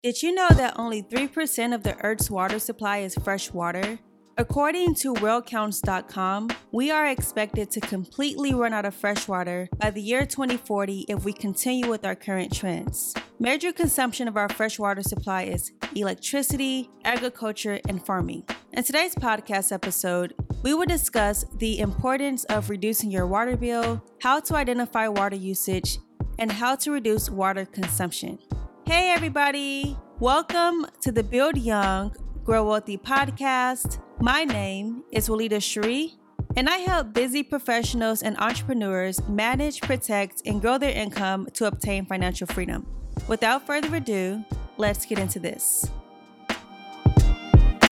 Did you know that only 3% of the Earth's water supply is fresh water? According to WorldCounts.com, we are expected to completely run out of fresh water by the year 2040 if we continue with our current trends. Major consumption of our freshwater supply is electricity, agriculture, and farming. In today's podcast episode, we will discuss the importance of reducing your water bill, how to identify water usage, and how to reduce water consumption. Hey, everybody! Welcome to the Build Young, Grow Wealthy podcast. My name is Willita Cherie, and I help busy professionals and entrepreneurs manage, protect, and grow their income to obtain financial freedom. Without further ado, let's get into this.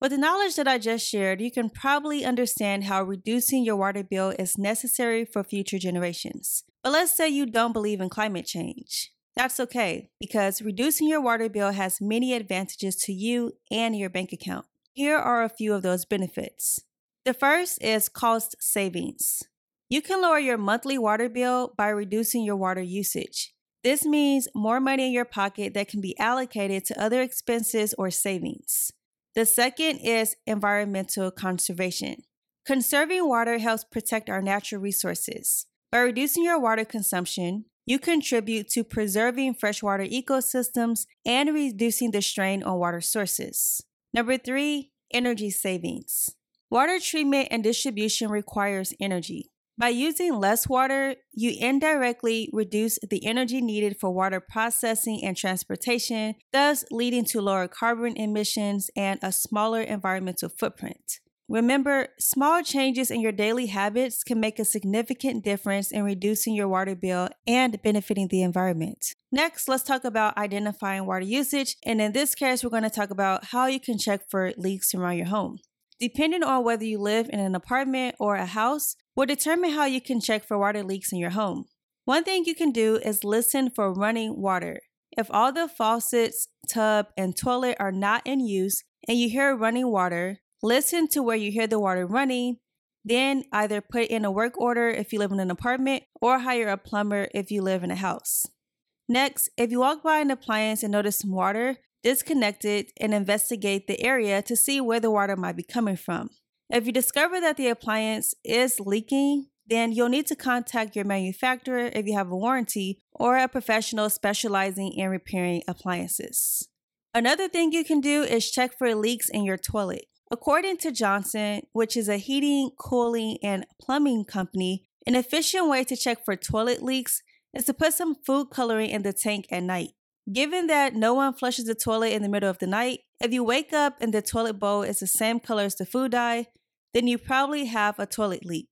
With the knowledge that I just shared, you can probably understand how reducing your water bill is necessary for future generations. But let's say you don't believe in climate change. That's okay because reducing your water bill has many advantages to you and your bank account. Here are a few of those benefits. The first is cost savings. You can lower your monthly water bill by reducing your water usage. This means more money in your pocket that can be allocated to other expenses or savings. The second is environmental conservation. Conserving water helps protect our natural resources. By reducing your water consumption, you contribute to preserving freshwater ecosystems and reducing the strain on water sources. Number three, energy savings. Water treatment and distribution requires energy. By using less water, you indirectly reduce the energy needed for water processing and transportation, thus leading to lower carbon emissions and a smaller environmental footprint. Remember, small changes in your daily habits can make a significant difference in reducing your water bill and benefiting the environment. Next, let's talk about identifying water usage. And in this case, we're going to talk about how you can check for leaks around your home. Depending on whether you live in an apartment or a house, will determine how you can check for water leaks in your home. One thing you can do is listen for running water. If all the faucets, tub, and toilet are not in use and you hear running water, Listen to where you hear the water running. Then either put in a work order if you live in an apartment or hire a plumber if you live in a house. Next, if you walk by an appliance and notice some water, disconnect it and investigate the area to see where the water might be coming from. If you discover that the appliance is leaking, then you'll need to contact your manufacturer if you have a warranty or a professional specializing in repairing appliances. Another thing you can do is check for leaks in your toilet. According to Johnson, which is a heating, cooling, and plumbing company, an efficient way to check for toilet leaks is to put some food coloring in the tank at night. Given that no one flushes the toilet in the middle of the night, if you wake up and the toilet bowl is the same color as the food dye, then you probably have a toilet leak.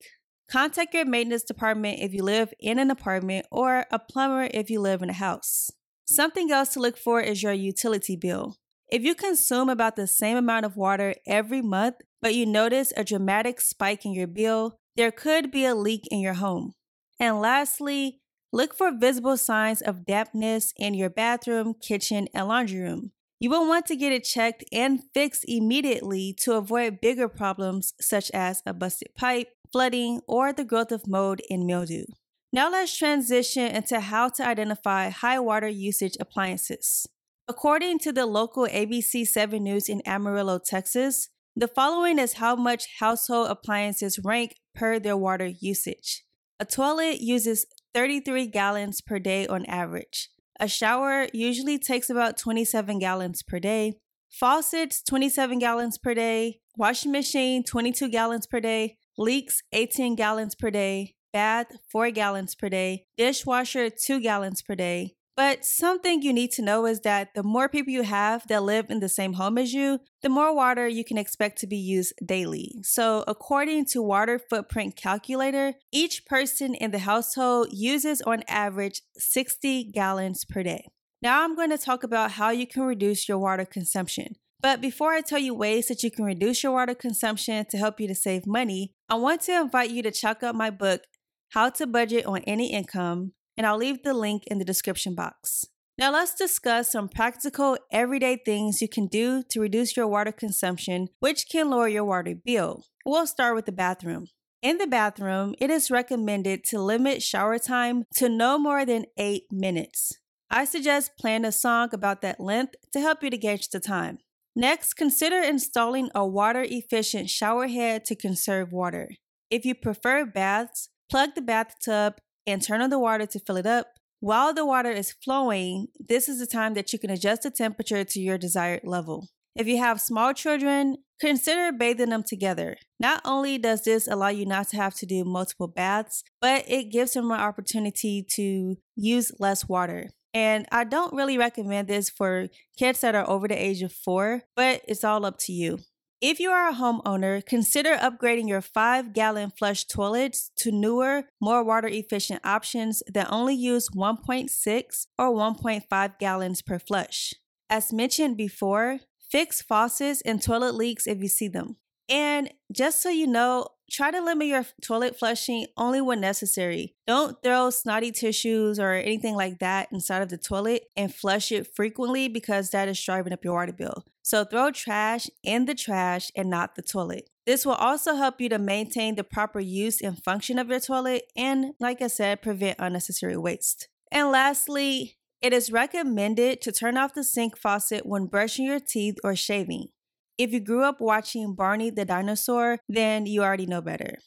Contact your maintenance department if you live in an apartment or a plumber if you live in a house. Something else to look for is your utility bill. If you consume about the same amount of water every month, but you notice a dramatic spike in your bill, there could be a leak in your home. And lastly, look for visible signs of dampness in your bathroom, kitchen, and laundry room. You will want to get it checked and fixed immediately to avoid bigger problems such as a busted pipe, flooding, or the growth of mold and mildew. Now let's transition into how to identify high water usage appliances. According to the local ABC 7 News in Amarillo, Texas, the following is how much household appliances rank per their water usage. A toilet uses 33 gallons per day on average. A shower usually takes about 27 gallons per day. Faucets, 27 gallons per day. Washing machine, 22 gallons per day. Leaks, 18 gallons per day. Bath, 4 gallons per day. Dishwasher, 2 gallons per day. But something you need to know is that the more people you have that live in the same home as you, the more water you can expect to be used daily. So, according to Water Footprint Calculator, each person in the household uses on average 60 gallons per day. Now, I'm going to talk about how you can reduce your water consumption. But before I tell you ways that you can reduce your water consumption to help you to save money, I want to invite you to check out my book, How to Budget on Any Income and I'll leave the link in the description box. Now, let's discuss some practical, everyday things you can do to reduce your water consumption, which can lower your water bill. We'll start with the bathroom. In the bathroom, it is recommended to limit shower time to no more than 8 minutes. I suggest playing a song about that length to help you to gauge the time. Next, consider installing a water efficient shower head to conserve water. If you prefer baths, plug the bathtub and turn on the water to fill it up. While the water is flowing, this is the time that you can adjust the temperature to your desired level. If you have small children, consider bathing them together. Not only does this allow you not to have to do multiple baths, but it gives them an opportunity to use less water. And I don't really recommend this for kids that are over the age of four, but it's all up to you. If you are a homeowner, consider upgrading your 5 gallon flush toilets to newer, more water efficient options that only use 1.6 or 1.5 gallons per flush. As mentioned before, fix faucets and toilet leaks if you see them. And just so you know, try to limit your toilet flushing only when necessary. Don't throw snotty tissues or anything like that inside of the toilet and flush it frequently because that is driving up your water bill. So throw trash in the trash and not the toilet. This will also help you to maintain the proper use and function of your toilet and, like I said, prevent unnecessary waste. And lastly, it is recommended to turn off the sink faucet when brushing your teeth or shaving. If you grew up watching Barney the dinosaur, then you already know better.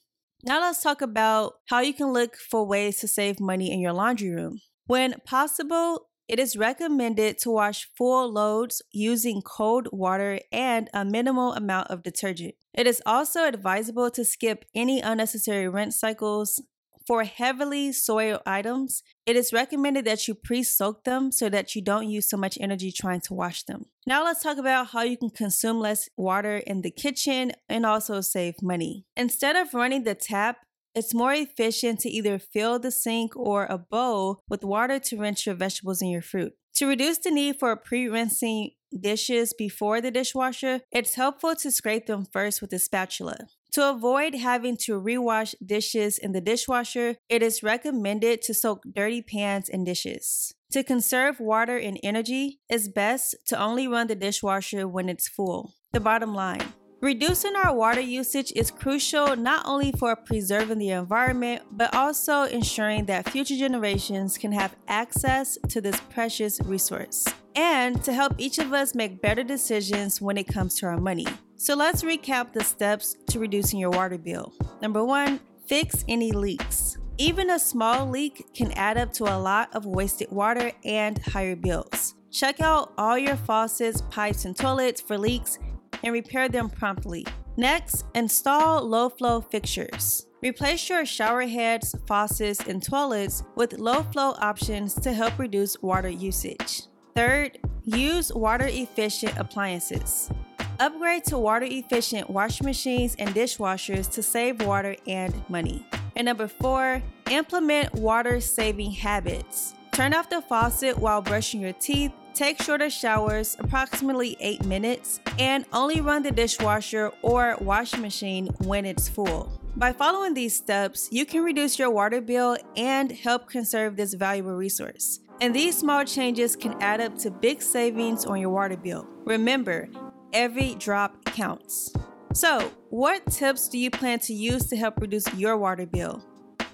Now let's talk about how you can look for ways to save money in your laundry room. When possible, it is recommended to wash full loads using cold water and a minimal amount of detergent. It is also advisable to skip any unnecessary rinse cycles, for heavily soiled items, it is recommended that you pre soak them so that you don't use so much energy trying to wash them. Now, let's talk about how you can consume less water in the kitchen and also save money. Instead of running the tap, it's more efficient to either fill the sink or a bowl with water to rinse your vegetables and your fruit. To reduce the need for pre rinsing dishes before the dishwasher, it's helpful to scrape them first with a spatula. To avoid having to rewash dishes in the dishwasher, it is recommended to soak dirty pans and dishes. To conserve water and energy, it's best to only run the dishwasher when it's full. The bottom line Reducing our water usage is crucial not only for preserving the environment, but also ensuring that future generations can have access to this precious resource and to help each of us make better decisions when it comes to our money. So let's recap the steps to reducing your water bill. Number one, fix any leaks. Even a small leak can add up to a lot of wasted water and higher bills. Check out all your faucets, pipes, and toilets for leaks and repair them promptly. Next, install low flow fixtures. Replace your shower heads, faucets, and toilets with low flow options to help reduce water usage. Third, use water efficient appliances. Upgrade to water efficient washing machines and dishwashers to save water and money. And number four, implement water saving habits. Turn off the faucet while brushing your teeth Take shorter showers, approximately 8 minutes, and only run the dishwasher or washing machine when it's full. By following these steps, you can reduce your water bill and help conserve this valuable resource. And these small changes can add up to big savings on your water bill. Remember, every drop counts. So, what tips do you plan to use to help reduce your water bill?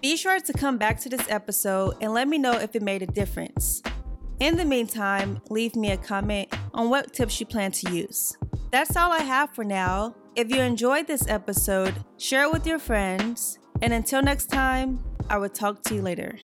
Be sure to come back to this episode and let me know if it made a difference. In the meantime, leave me a comment on what tips you plan to use. That's all I have for now. If you enjoyed this episode, share it with your friends. And until next time, I will talk to you later.